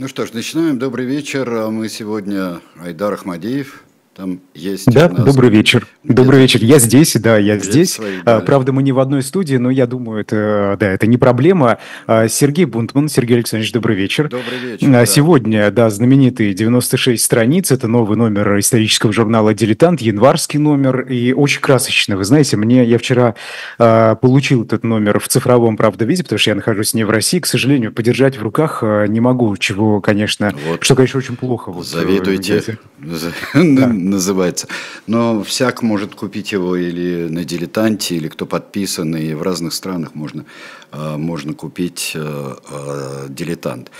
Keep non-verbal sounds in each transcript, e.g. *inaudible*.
Ну что ж, начинаем. Добрый вечер. Мы сегодня Айдар Ахмадеев, там есть. Да, добрый вечер. Добрый вечер. Я здесь, да, я здесь. Свои, а, Правда, мы не в одной студии, но я думаю, это, да, это не проблема. А, Сергей Бунтман, Сергей Александрович, добрый вечер. Добрый вечер. А, да. Сегодня, да, знаменитые 96 страниц. Это новый номер исторического журнала «Дилетант», январский номер, и очень красочный. Вы знаете, мне, я вчера а, получил этот номер в цифровом, правда, виде, потому что я нахожусь не в России. К сожалению, подержать в руках не могу, чего, конечно, вот. что, конечно, очень плохо. Вот, Завидуйте. *laughs* Да называется. Но всяк может купить его или на дилетанте, или кто подписан, и в разных странах можно, а, можно купить э, а, дилетант.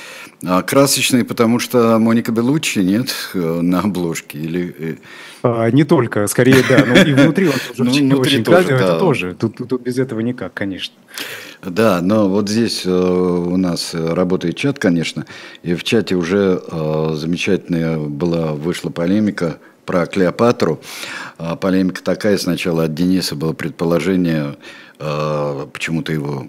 А красочный, потому что Моника Белуччи нет э, на обложке? Или... А, не только, скорее, да. Ну, и внутри он тоже *laughs* ну, очень, очень тоже, да. это тоже. Тут, тут, тут без этого никак, конечно. Да, но вот здесь э, у нас работает чат, конечно, и в чате уже э, замечательная была, вышла полемика про Клеопатру. А, полемика такая сначала от Дениса было предположение, а, почему-то его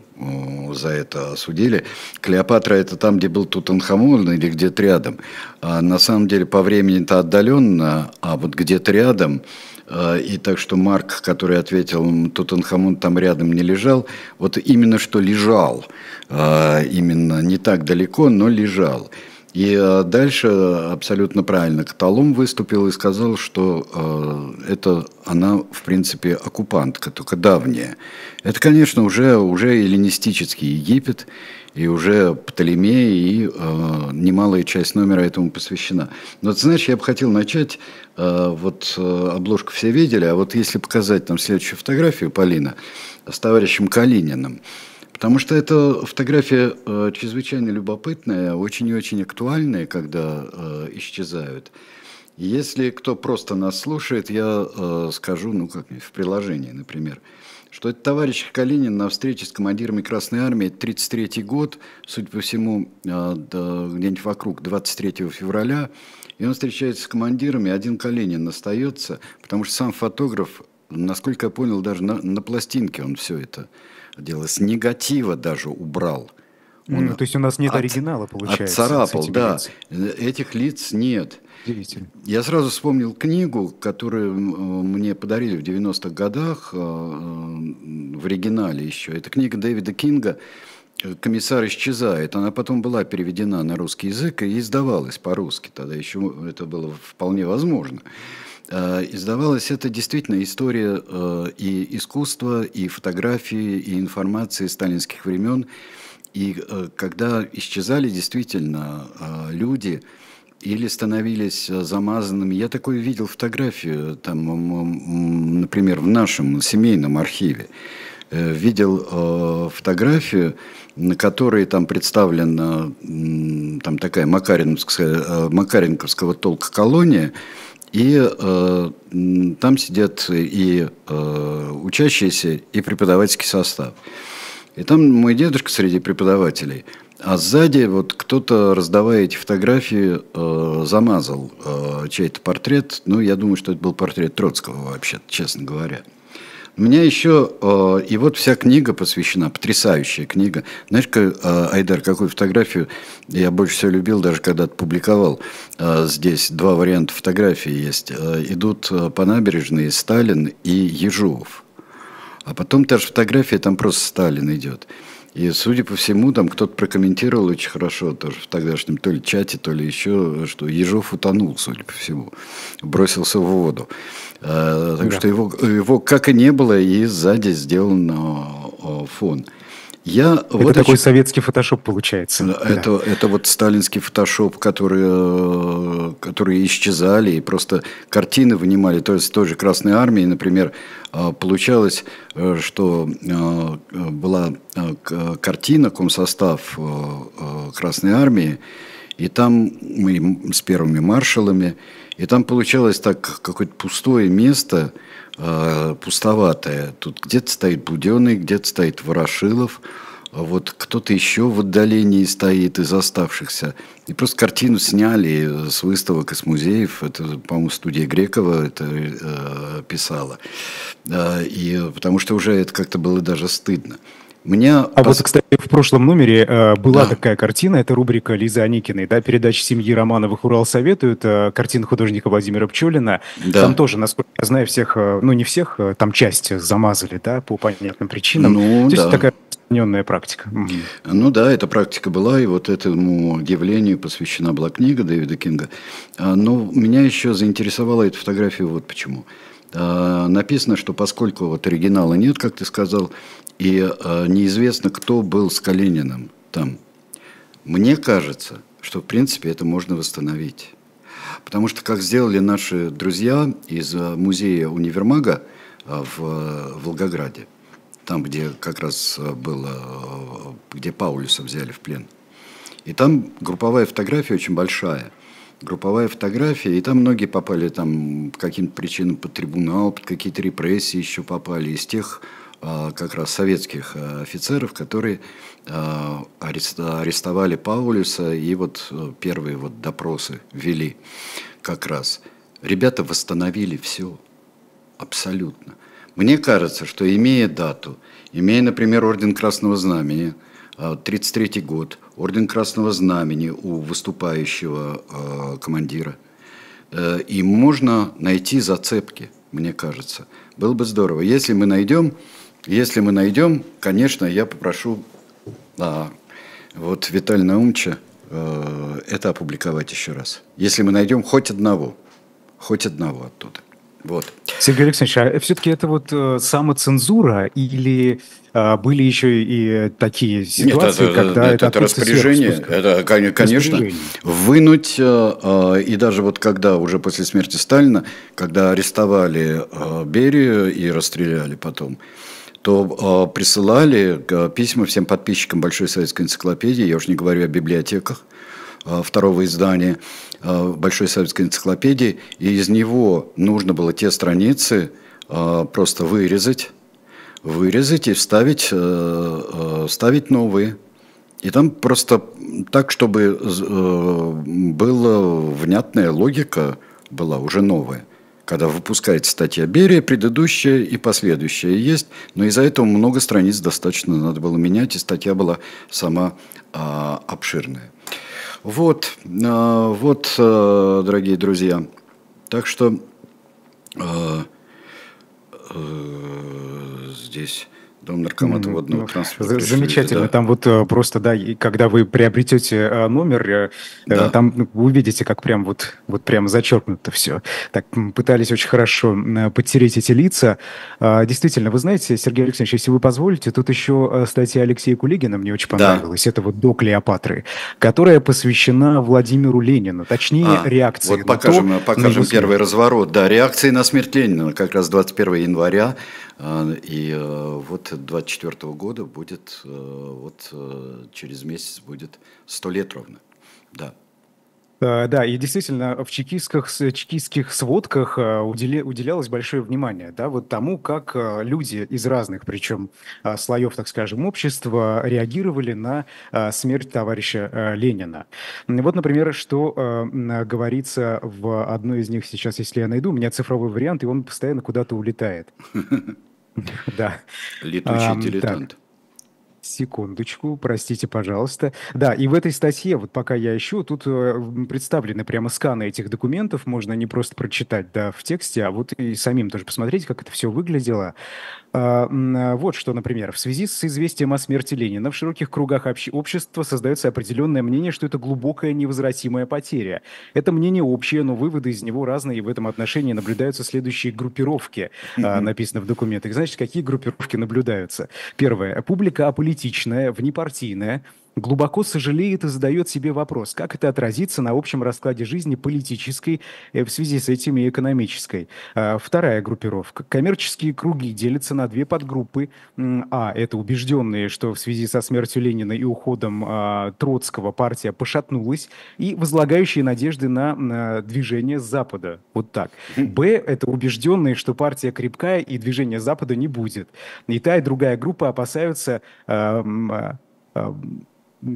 за это осудили. Клеопатра это там, где был Тутанхамон или где-то рядом. А на самом деле по времени это отдаленно, а вот где-то рядом а, и так что Марк, который ответил, Тутанхамон там рядом не лежал, вот именно что лежал, именно не так далеко, но лежал. И э, дальше абсолютно правильно Каталум выступил и сказал, что э, это она, в принципе, оккупантка, только давняя. Это, конечно, уже, уже эллинистический Египет, и уже Птолемей, и э, немалая часть номера этому посвящена. Но, ты знаешь, я бы хотел начать, э, вот э, обложку все видели, а вот если показать там следующую фотографию, Полина, с товарищем Калининым, Потому что эта фотография э, чрезвычайно любопытная, очень и очень актуальная, когда э, исчезают. Если кто просто нас слушает, я э, скажу, ну как в приложении, например, что это товарищ Калинин на встрече с командирами Красной Армии, 33 год, судя по всему, э, да, где-нибудь вокруг 23 февраля, и он встречается с командирами, один Калинин остается, потому что сам фотограф, насколько я понял, даже на, на пластинке он все это дело, с негатива даже убрал. Он ну, то есть у нас нет от, оригинала, получается. Отцарапал, да. Лиц. Этих лиц нет. Я сразу вспомнил книгу, которую мне подарили в 90-х годах, э, в оригинале еще. Это книга Дэвида Кинга «Комиссар исчезает». Она потом была переведена на русский язык и издавалась по-русски. Тогда еще это было вполне возможно. Э, издавалась это действительно история э, и искусства, и фотографии, и информации сталинских времен. И э, когда исчезали действительно люди или становились замазанными, я такое видел фотографию, там, например, в нашем семейном архиве, видел фотографию, на которой там представлена там такая Макаренковская, Макаренковского толка колония, и э, там сидят и э, учащиеся, и преподавательский состав. И там мой дедушка среди преподавателей. А сзади вот кто-то, раздавая эти фотографии, э, замазал э, чей-то портрет. Ну, я думаю, что это был портрет Троцкого вообще, честно говоря. У меня еще, э, и вот вся книга посвящена, потрясающая книга. Знаешь, как, э, Айдар, какую фотографию я больше всего любил, даже когда публиковал. Э, здесь два варианта фотографии есть. Идут по набережной Сталин и Ежов. А потом та же фотография, там просто Сталин идет. И, судя по всему, там кто-то прокомментировал очень хорошо тоже в тогдашнем то ли чате, то ли еще, что Ежов утонул, судя по всему, бросился в воду. А, так да. что его, его как и не было, и сзади сделан а, фон. Я это вот такой очень... советский фотошоп получается. Это, да. это вот сталинский фотошоп, которые, которые исчезали, и просто картины вынимали. То есть той же Красной Армии, например, а, получалось, э, что была картина, комсостав Красной Армии, и там мы с первыми маршалами, и там получалось так какое-то пустое место – э, пустоватая. Тут где-то стоит Буденный, где-то стоит Ворошилов, а вот кто-то еще в отдалении стоит из оставшихся. И просто картину сняли с выставок из музеев. Это, по-моему, студия Грекова это э, писала. Э, и, потому что уже это как-то было даже стыдно. Меня а пос... вот, кстати, в прошлом номере э, была да. такая картина, это рубрика Лизы Аникиной, да, передача семьи Романовых «Урал советует», э, картина художника Владимира Пчелина. Да. Там тоже, насколько я знаю, всех, э, ну не всех, э, там часть замазали, да, по понятным причинам. Ну, То да. есть такая распространенная практика. Ну да, эта практика была, и вот этому явлению посвящена была книга Дэвида Кинга. А, но меня еще заинтересовала эта фотография вот почему. А, написано, что поскольку вот оригинала нет, как ты сказал, и э, неизвестно, кто был с Калининым там. Мне кажется, что в принципе это можно восстановить. Потому что, как сделали наши друзья из э, музея универмага в Волгограде, там, где как раз было, где Паулюса взяли в плен. И там групповая фотография очень большая. Групповая фотография, и там многие попали там по каким-то причинам под трибунал, под какие-то репрессии еще попали. Из тех а, как раз советских а, офицеров, которые а, арестовали Паулюса и вот э, первые вот допросы вели как раз. Ребята восстановили все, абсолютно. Мне кажется, что имея дату, имея, например, Орден Красного Знамени, 1933 год, Орден Красного Знамени у выступающего командира, э, и можно найти зацепки, мне кажется. Было бы здорово. Если мы найдем, если мы найдем, конечно, я попрошу а, вот Виталия Наумча э, это опубликовать еще раз. Если мы найдем хоть одного, хоть одного оттуда. Вот. Сергей Александрович, а все-таки это вот э, самоцензура или э, были еще и такие ситуации, Нет, это, когда это, это, это распоряжение, это, конечно, распоряжение. вынуть, э, э, и даже вот когда уже после смерти Сталина, когда арестовали э, Берию и расстреляли потом, то присылали письма всем подписчикам Большой советской энциклопедии, я уже не говорю о библиотеках, второго издания Большой советской энциклопедии, и из него нужно было те страницы просто вырезать, вырезать и вставить, э, э, вставить новые. И там просто так, чтобы э, была внятная логика, была уже новая когда выпускается статья Берия, предыдущая и последующая есть, но из-за этого много страниц достаточно надо было менять, и статья была сама а, обширная. Вот, а, вот, а, дорогие друзья, так что а, здесь Дом наркомата mm, водного ну, транспорта. Замечательно. Да. Там вот э, просто, да, когда вы приобретете э, номер, э, да. там ну, вы увидите, как прям вот, вот прям зачеркнуто все. Так пытались очень хорошо подтереть эти лица. А, действительно, вы знаете, Сергей Алексеевич, если вы позволите, тут еще статья Алексея Кулигина мне очень понравилась. Да. Это вот «До Клеопатры», которая посвящена Владимиру Ленину. Точнее, а, реакции Вот покажем, то, покажем первый разворот. Да, реакции на смерть Ленина как раз 21 января и э, вот 24 года будет, э, вот э, через месяц будет 100 лет ровно. Да. Да, и действительно в чекистских, чекистских сводках уделялось большое внимание да, вот тому, как люди из разных, причем слоев, так скажем, общества реагировали на смерть товарища Ленина. Вот, например, что говорится в одной из них сейчас, если я найду, у меня цифровой вариант, и он постоянно куда-то улетает. *laughs* *laughs* Да. Летучий дилетант. Секундочку, простите, пожалуйста. Да, и в этой статье, вот пока я ищу, тут э, представлены прямо сканы этих документов, можно не просто прочитать, да, в тексте, а вот и самим тоже посмотреть, как это все выглядело. А, а, вот что, например, в связи с известием о смерти Ленина в широких кругах общества создается определенное мнение, что это глубокая невозвратимая потеря. Это мнение общее, но выводы из него разные, и в этом отношении наблюдаются следующие группировки, mm-hmm. написано в документах. Значит, какие группировки наблюдаются? Первое. Публика аполитичная, внепартийная, глубоко сожалеет и задает себе вопрос, как это отразится на общем раскладе жизни политической э, в связи с этим и экономической. А, вторая группировка. Коммерческие круги делятся на две подгруппы. А, это убежденные, что в связи со смертью Ленина и уходом а, Троцкого партия пошатнулась, и возлагающие надежды на, движение Запада. Вот так. Б, это убежденные, что партия крепкая и движения Запада не будет. И та, и другая группа опасаются а,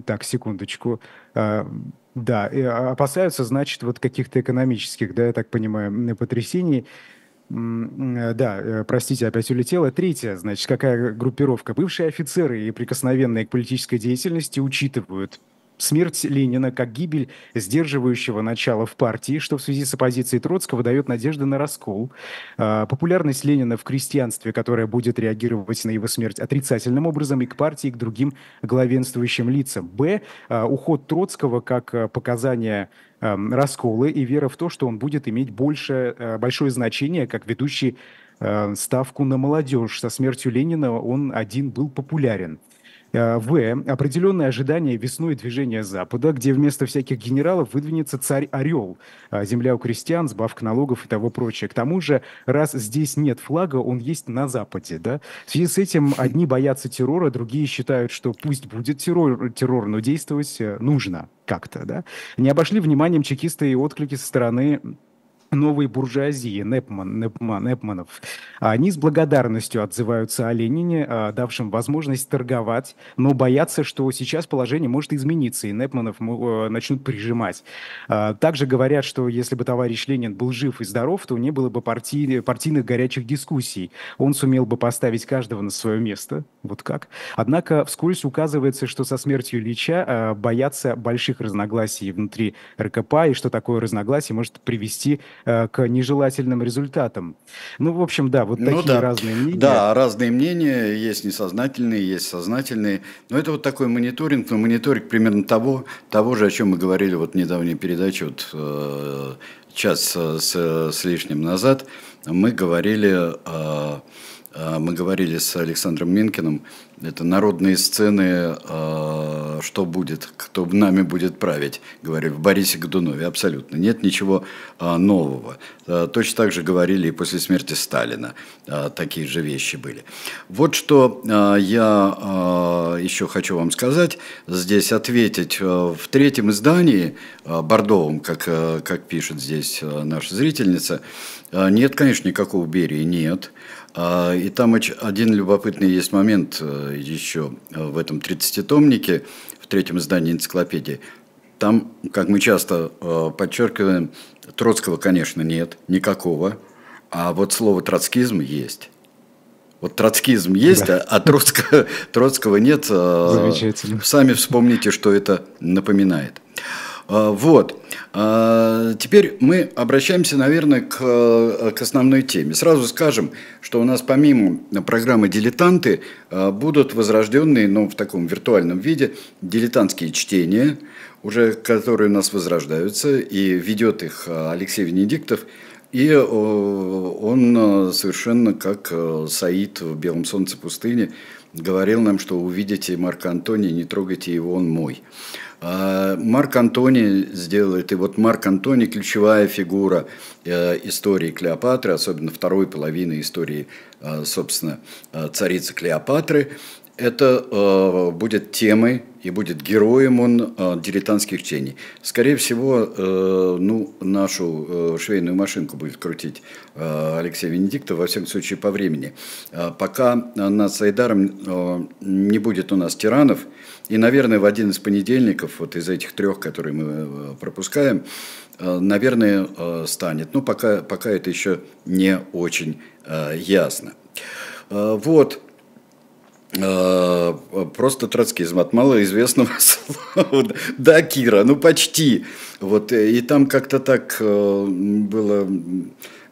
так, секундочку. А, да, опасаются, значит, вот каких-то экономических, да, я так понимаю, потрясений. Да, простите, опять улетела. Третья, значит, какая группировка? Бывшие офицеры и прикосновенные к политической деятельности учитывают Смерть Ленина как гибель сдерживающего начала в партии, что в связи с оппозицией Троцкого дает надежды на раскол. А, популярность Ленина в крестьянстве, которая будет реагировать на его смерть отрицательным образом и к партии, и к другим главенствующим лицам. Б. А, уход Троцкого как а, показание раскола и вера в то, что он будет иметь больше, большое значение как ведущий ставку на молодежь. Со смертью Ленина он один был популярен. Э, в. Определенное ожидание весной движения Запада, где вместо всяких генералов выдвинется царь-орел, а земля у крестьян, сбавка налогов и того прочее. К тому же, раз здесь нет флага, он есть на Западе. Да? В связи с этим одни боятся террора, другие считают, что пусть будет террор, террор но действовать э, нужно как-то. Да? Не обошли вниманием чекисты и отклики со стороны новой буржуазии, Непман, Непман, Непманов. Они с благодарностью отзываются о Ленине, а, давшем возможность торговать, но боятся, что сейчас положение может измениться, и Непманов э, начнут прижимать. А, также говорят, что если бы товарищ Ленин был жив и здоров, то не было бы партий, партийных горячих дискуссий. Он сумел бы поставить каждого на свое место. Вот как. Однако вскользь указывается, что со смертью Ильича а, боятся больших разногласий внутри РКП, и что такое разногласие может привести Э, к нежелательным результатам. Ну, в общем, да, вот ну, такие да. разные мнения. Да, разные мнения, есть несознательные, есть сознательные. Но это вот такой мониторинг, но мониторинг примерно того, того же, о чем мы говорили вот в недавней передаче, вот э, час с, с лишним назад, мы говорили э, мы говорили с Александром Минкиным, это народные сцены, а, что будет, кто нами будет править, говорили в Борисе Годунове, абсолютно. Нет ничего а, нового. Точно так же говорили и после смерти Сталина, такие же вещи были. Вот что я еще хочу вам сказать, здесь ответить. В третьем издании, бордовом, как, как пишет здесь наша зрительница, нет, конечно, никакого Берии, нет. А, и там один любопытный есть момент э, еще в этом 30-томнике, в третьем издании энциклопедии. Там, как мы часто э, подчеркиваем, Троцкого, конечно, нет, никакого, а вот слово троцкизм есть. Вот троцкизм есть, да. а, а Троцкого, Троцкого нет. Э, Замечательно. Сами вспомните, что это напоминает. А, вот. А, теперь мы обращаемся, наверное, к, к основной теме. Сразу скажем, что у нас помимо программы «Дилетанты» а, будут возрожденные, но ну, в таком виртуальном виде, дилетантские чтения, уже которые у нас возрождаются, и ведет их Алексей Венедиктов. И он совершенно как Саид в «Белом солнце пустыни» говорил нам, что увидите Марка Антония, не трогайте его, он мой. А, Марк Антони сделает, и вот Марк Антони ключевая фигура э, истории Клеопатры, особенно второй половины истории, э, собственно, э, царицы Клеопатры. Это будет темой и будет героем он дилетантских чтений. Скорее всего, ну, нашу швейную машинку будет крутить Алексей Венедиктов, во всяком случае, по времени. Пока над Сайдаром не будет у нас тиранов, и, наверное, в один из понедельников, вот из этих трех, которые мы э, пропускаем, э, наверное, э, станет. Но пока, пока это еще не очень ясно. Вот. Просто троцкизм от малоизвестного *laughs* слова. Да, Кира, ну почти. Вот, и там как-то так было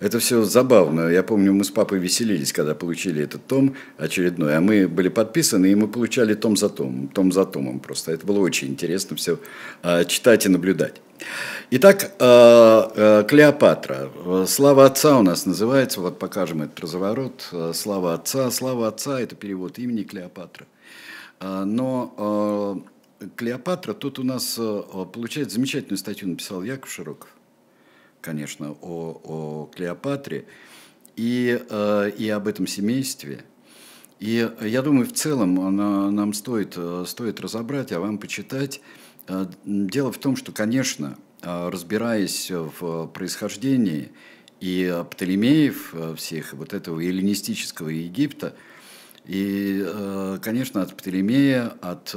это все забавно. Я помню, мы с папой веселились, когда получили этот том очередной. А мы были подписаны, и мы получали том за том, том за томом просто. Это было очень интересно все а, читать и наблюдать. Итак, а, а, Клеопатра. Слава отца у нас называется. Вот покажем этот разворот. Слава отца. Слава отца – это перевод имени Клеопатра. Но Клеопатра, тут у нас, получается, замечательную статью написал Яков Широков конечно, о, о Клеопатре и, э, и об этом семействе. И я думаю, в целом она, нам стоит, э, стоит разобрать, а вам почитать. Э, дело в том, что, конечно, разбираясь в происхождении и Птолемеев всех, вот этого эллинистического Египта, и, конечно, от Птолемея, от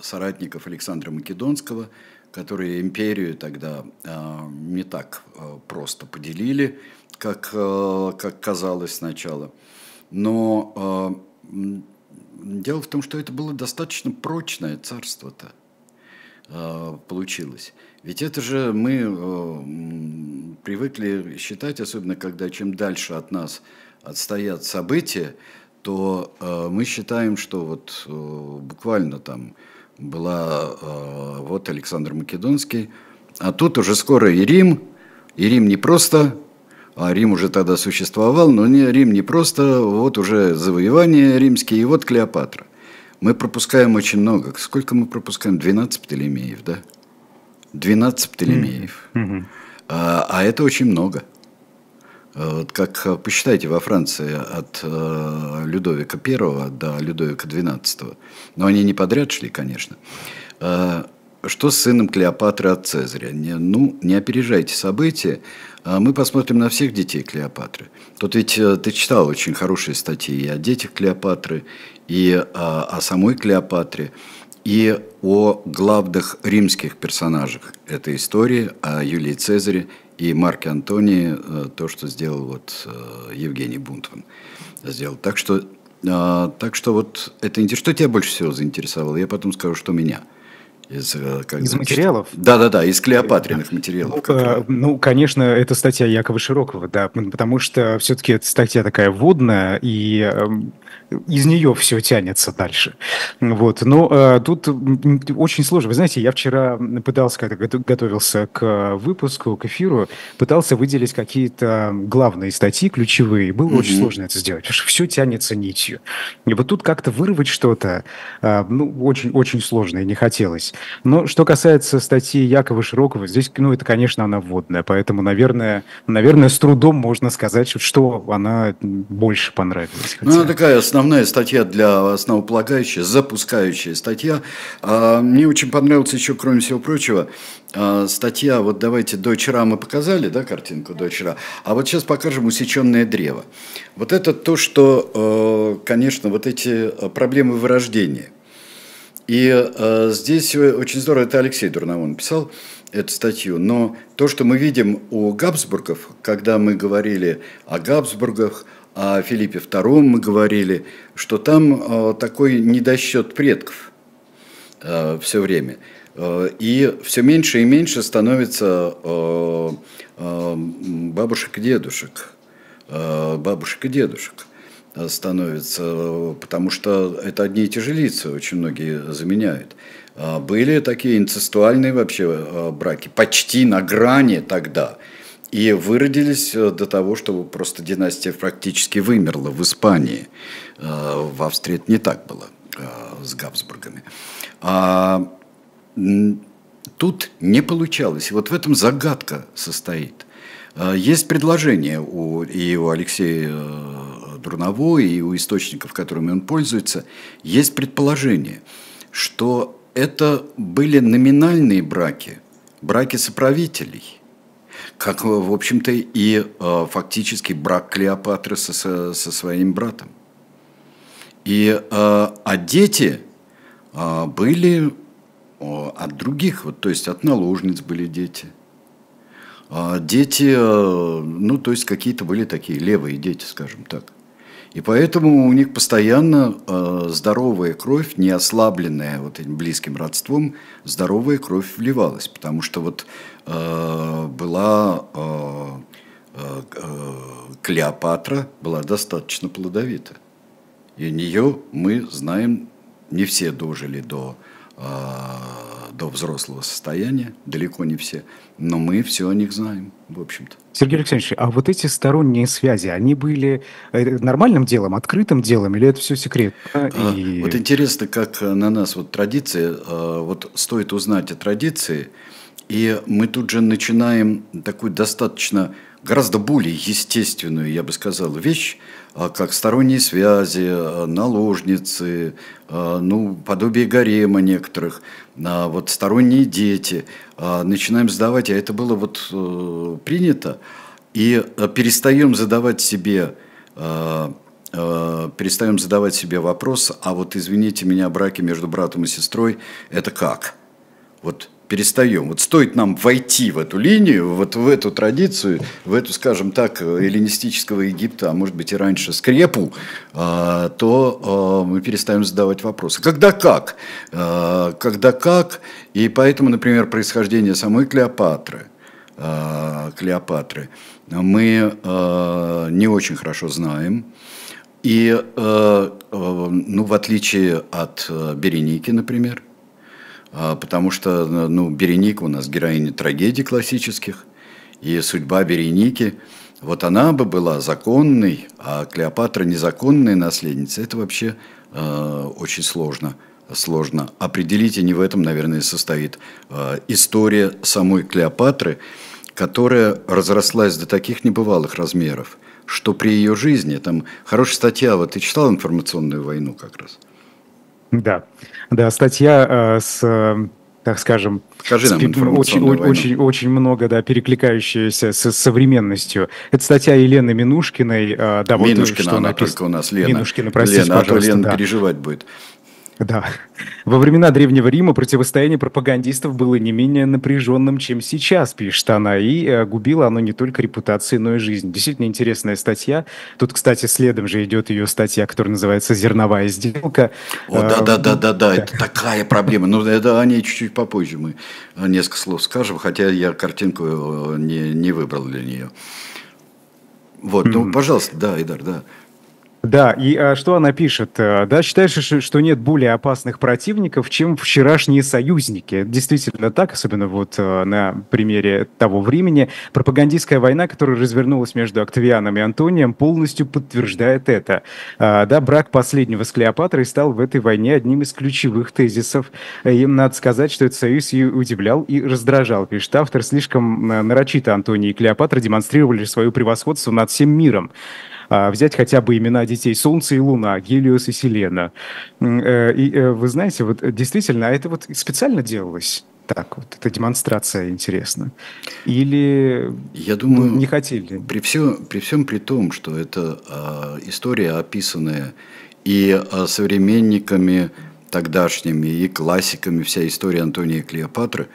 соратников Александра Македонского – которые империю тогда а, не так а, просто поделили, как, как казалось сначала. Но дело в том, что это было достаточно прочное царство-то получилось. Ведь это же мы привыкли считать, особенно когда чем дальше от нас отстоят события, то э, мы считаем, что вот э, буквально там была э, вот Александр Македонский, а тут уже скоро и Рим, и Рим не просто, а Рим уже тогда существовал, но не, Рим не просто, вот уже завоевания римские, и вот Клеопатра. Мы пропускаем очень много. Сколько мы пропускаем? 12 Птолемеев, да? 12 Птолемеев. Mm-hmm. А, а это очень много. Э, вот как э, посчитайте во Франции от э, Людовика I до Людовика XII, но они не подряд шли, конечно. Что с сыном Клеопатры от Цезаря? Не, ну, не опережайте события. Мы посмотрим на всех детей Клеопатры. Тут ведь ты читал очень хорошие статьи и о детях Клеопатры, и о, о самой Клеопатре, и о главных римских персонажах этой истории, о Юлии Цезаре и Марке Антонии э, то, что сделал вот э, Евгений Бунтман. Сделал. Так что, э, так что вот это интересно. Что тебя больше всего заинтересовало? Я потом скажу, что меня. Из, как из материалов? Да, да, да, из Клеопатриных материалов. Ну, э, ну, конечно, это статья Якова Широкого, да, потому что все-таки эта статья такая водная, и эм, из нее все тянется дальше. Вот. Но э, тут очень сложно. Вы знаете, я вчера пытался, когда готовился к выпуску, к эфиру, пытался выделить какие-то главные статьи, ключевые. Было mm-hmm. очень сложно это сделать, потому что все тянется нитью. И вот тут как-то вырвать что-то, э, ну, очень-очень сложно, и не хотелось. Но что касается статьи Якова Широкого, здесь, ну, это, конечно, она вводная, поэтому, наверное, наверное, с трудом можно сказать, что она больше понравилась. Хотя... Ну, она такая основная статья для основополагающая, запускающая статья. А, мне очень понравилась еще, кроме всего прочего, а, статья, вот давайте до вчера мы показали, да, картинку до вчера, а вот сейчас покажем усеченное древо. Вот это то, что, э, конечно, вот эти проблемы вырождения. И э, здесь очень здорово, это Алексей Дурновой писал эту статью, но то, что мы видим у Габсбургов, когда мы говорили о Габсбургах, о Филиппе II мы говорили, что там э, такой недосчет предков э, все время. Э, и все меньше и меньше становится э, э, бабушек и дедушек. Э, бабушек и дедушек становится, потому что это одни и те же лица, очень многие заменяют. А, были такие инцестуальные вообще а, браки, почти на грани тогда. И выродились э, до того, что просто династия практически вымерла в Испании. А, в Австрии это не так было с Габсбургами. А тут не получалось. И вот в этом загадка состоит. Есть предложение у, и у Алексея Дурновой, и у источников, которыми он пользуется, есть предположение, что это были номинальные браки, браки соправителей, как, в общем-то, и э, фактически брак Клеопатры со, со, со своим братом. И, э, а дети э, были э, от других, вот, то есть от наложниц были дети. А дети, э, ну, то есть какие-то были такие левые дети, скажем так. И поэтому у них постоянно э, здоровая кровь, не ослабленная вот этим близким родством, здоровая кровь вливалась, потому что вот э, была э, э, э Клеопатра была достаточно плодовита. И нее мы знаем, не все дожили до а, до взрослого состояния, далеко не все, но мы все о них знаем, в общем-то. Сергей Александрович, а вот эти сторонние связи, они были э, нормальным делом, открытым делом, или это все секрет? А, и... Вот интересно, как на нас вот традиции, а, вот стоит узнать о традиции, и мы тут же начинаем такую достаточно гораздо более естественную, я бы сказал, вещь, а, как сторонние связи, а, наложницы, а, ну, подобие гарема некоторых, вот сторонние дети. Начинаем сдавать, а это было вот э, принято, и перестаем задавать себе перестаем задавать себе вопрос, а вот извините меня, браки между братом и сестрой, это как? Вот перестаем. Вот стоит нам войти в эту линию, вот в эту традицию, в эту, скажем так, эллинистического Египта, а может быть и раньше скрепу, а, то а, мы перестаем задавать вопросы. Когда как? А, когда как? И поэтому, например, происхождение самой Клеопатры, Клеопатры мы не очень хорошо знаем. И, ну, в отличие от Береники, например, потому что ну, Береника у нас героиня трагедий классических, и судьба Береники, вот она бы была законной, а Клеопатра незаконная наследница, это вообще э, очень сложно, сложно определить, и не в этом, наверное, состоит э, история самой Клеопатры, которая разрослась до таких небывалых размеров, что при ее жизни, там хорошая статья, вот ты читал «Информационную войну» как раз? Да, да, статья э, с так скажем, Скажи нам очень, очень, очень много, да, перекликающаяся с современностью. Это статья Елены Минушкиной. Э, да, Минушкина, вот, что она напис... только у нас, Лена. Минушкина, простите, Лена, а то Лена да. переживать будет. Да. Во времена Древнего Рима противостояние пропагандистов было не менее напряженным, чем сейчас, пишет она, и э, губило оно не только репутацию, но и жизнь. Действительно интересная статья. Тут, кстати, следом же идет ее статья, которая называется «Зерновая сделка». О, да-да-да-да-да, это такая проблема. Но ну, это о ней чуть-чуть попозже мы несколько слов скажем, хотя я картинку э, не, не выбрал для нее. Вот, ну, пожалуйста, да, Идар, да. Да, и а, что она пишет? Э, да, считаешь, что нет более опасных противников, чем вчерашние союзники. Действительно так, особенно вот э, на примере того времени. Пропагандистская война, которая развернулась между Октавианом и Антонием, полностью подтверждает это. А, да, брак последнего с Клеопатрой стал в этой войне одним из ключевых тезисов. И надо сказать, что этот союз ее удивлял и раздражал, пишет автор. Слишком нарочито Антоний и Клеопатра демонстрировали свое превосходство над всем миром. А, взять хотя бы имена детей Солнце и Луна, Гелиос и Селена. Э, и э, вы знаете, вот действительно, а это вот специально делалось? Так вот, эта демонстрация интересна. Или Я думаю, не хотели? При, все, при всем при том, что это э, история, описанная и э, современниками тогдашними, и классиками, вся история Антония и Клеопатры,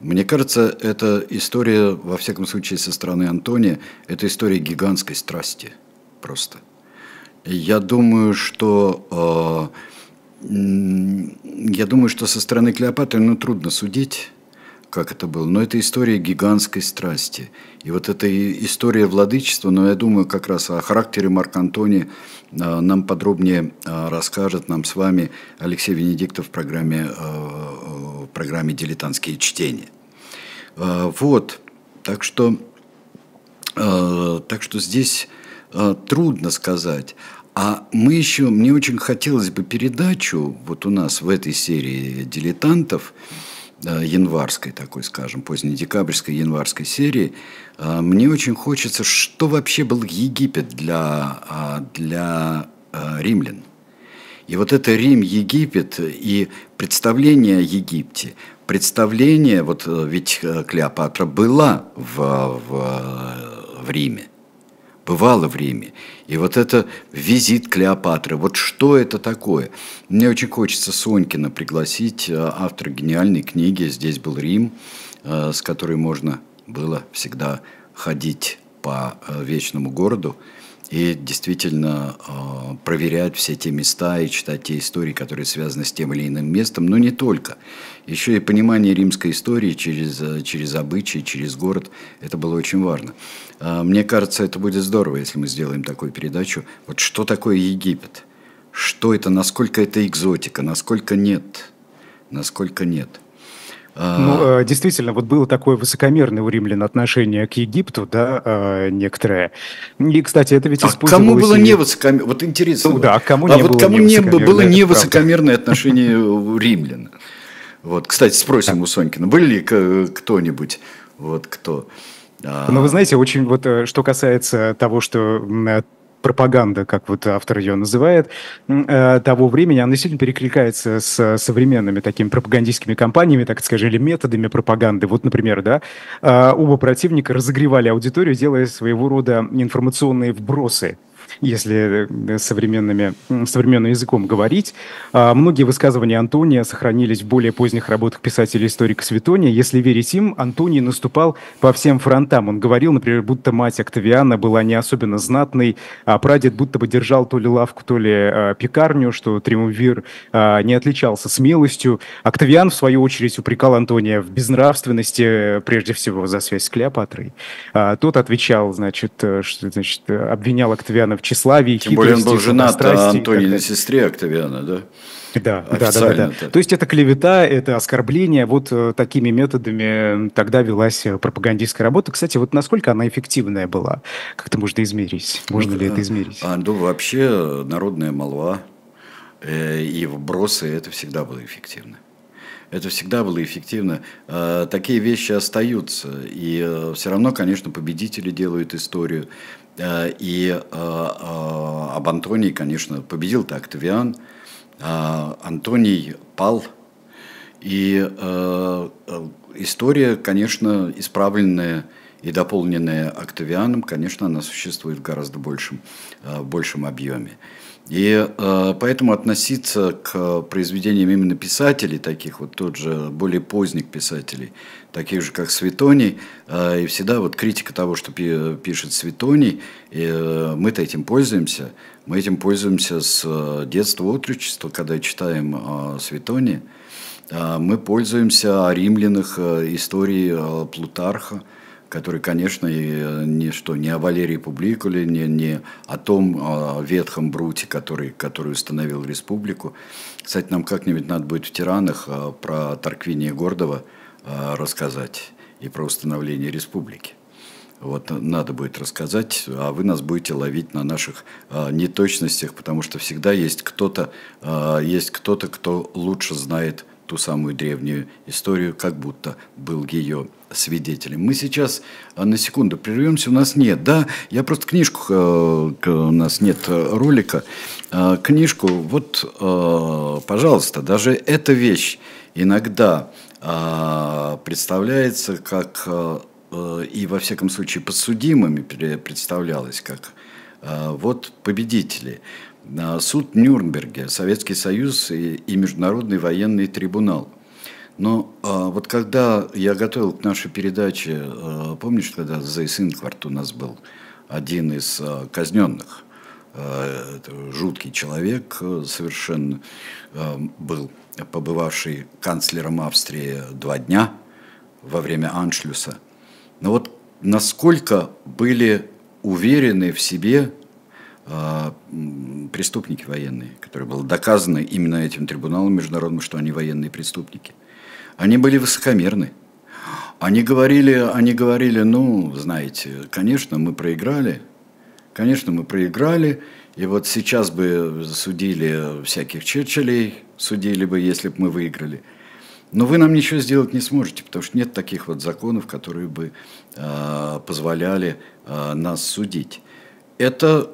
мне кажется, эта история, во всяком случае, со стороны Антония, это история гигантской страсти – просто. Я думаю, что э, я думаю, что со стороны Клеопатры, ну, трудно судить, как это было, но это история гигантской страсти. И вот эта история владычества, но я думаю, как раз о характере Марка Антония э, нам подробнее э, расскажет нам с вами Алексей Венедиктов в программе, э, в программе «Дилетантские чтения». Э, вот, так что, э, так что здесь трудно сказать. А мы еще, мне очень хотелось бы передачу, вот у нас в этой серии дилетантов, э, январской такой, скажем, позднедекабрьской январской серии, э, мне очень хочется, что вообще был Египет для, для римлян. И вот это Рим-Египет и представление о Египте, представление, вот ведь Клеопатра была в, в, в Риме – бывало в Риме. И вот это визит Клеопатры, вот что это такое? Мне очень хочется Сонькина пригласить, э, автора гениальной книги «Здесь был Рим», э, с которой можно было всегда ходить по э, вечному городу и действительно э, проверять все те места и читать те истории, которые связаны с тем или иным местом, но не только. Еще и понимание римской истории через, через обычаи, через город, это было очень важно. Э, мне кажется, это будет здорово, если мы сделаем такую передачу. Вот что такое Египет? Что это, насколько это экзотика, насколько нет? Насколько нет? – ну, э, действительно, вот было такое высокомерное у римлян отношение к Египту, да, э, некоторое. И, кстати, это ведь а кому было и... не высокомерное? Вот интересно. Ну, да, а кому не а было вот кому не было не высокомерное отношение у римлян? Вот, кстати, спросим у Сонькина, были ли кто-нибудь, вот кто... Ну, вы знаете, очень вот, э, что касается того, что пропаганда, как вот автор ее называет, э, того времени, она действительно перекликается с современными такими пропагандистскими кампаниями, так скажем, или методами пропаганды. Вот, например, да, э, оба противника разогревали аудиторию, делая своего рода информационные вбросы. Если э, современными, современным языком говорить. А, многие высказывания Антония сохранились в более поздних работах писателя-историка Светония. Если верить им, Антоний наступал по всем фронтам. Он говорил, например, будто мать Октавиана была не особенно знатной, а прадед будто бы держал то ли лавку, то ли а, пекарню, что Триумвир а, не отличался смелостью. Октавиан, в свою очередь, упрекал Антония в безнравственности, прежде всего за связь с Клеопатрой. Тот отвечал, значит, э, что, значит обвинял Октавиана в тщеславии, Тем более он был женат на Антониной сестре Октавиана, да? Да, да, да, да. То есть это клевета, это оскорбление. Вот э, такими методами тогда велась э, пропагандистская работа. Кстати, вот насколько она эффективная была? Как-то можно измерить? Можно ну, ли это измерить? А, ну, вообще народная молва э, и вбросы, это всегда было эффективно. Это всегда было эффективно. Э, такие вещи остаются. И э, все равно, конечно, победители делают историю. Э, и э, э, об Антонии, конечно, победил-то Октавиан. Антоний пал. И история, конечно, исправленная и дополненная Октавианом, конечно, она существует в гораздо большем, большем объеме. И э, поэтому относиться к произведениям именно писателей, таких вот тот же более поздних писателей, таких же как Светоний, э, и всегда вот критика того, что пи пишет Светоний, э, мы-то этим пользуемся, мы этим пользуемся с э, детства, отрочества, когда читаем э, Светония, э, мы пользуемся о римлянах, э, истории э, Плутарха, который, конечно, э, не, что, не о Валерии Публикуле, не, не о том о ветхом Бруте, который, который установил республику. Кстати, нам как-нибудь надо будет в «Тиранах» э, про Тарквиния Гордова э, рассказать и про установление республики. Вот надо будет рассказать, а вы нас будете ловить на наших а, неточностях, потому что всегда есть кто-то, а, есть кто-то, кто лучше знает ту самую древнюю историю, как будто был ее свидетелем. Мы сейчас а, на секунду прервемся, у нас нет, да, я просто книжку, э, у нас нет ролика, а, книжку, вот, э, пожалуйста, даже эта вещь иногда представляется как, э, и во всяком случае подсудимыми представлялась как вот победители. Суд Нюрнберге, Советский Союз и Международный военный трибунал. Но а, вот когда я готовил к нашей передаче, а, помнишь, когда Зейс Инкварт у нас был один из а, казненных, а, жуткий человек а, совершенно а, был, побывавший канцлером Австрии два дня во время Аншлюса. Но вот насколько были уверены в себе а, преступники военные, которые было доказано именно этим трибуналом международным, что они военные преступники – они были высокомерны. Они говорили, они говорили, ну, знаете, конечно, мы проиграли, конечно, мы проиграли, и вот сейчас бы судили всяких Черчиллей, судили бы, если бы мы выиграли. Но вы нам ничего сделать не сможете, потому что нет таких вот законов, которые бы э, позволяли э, нас судить. Это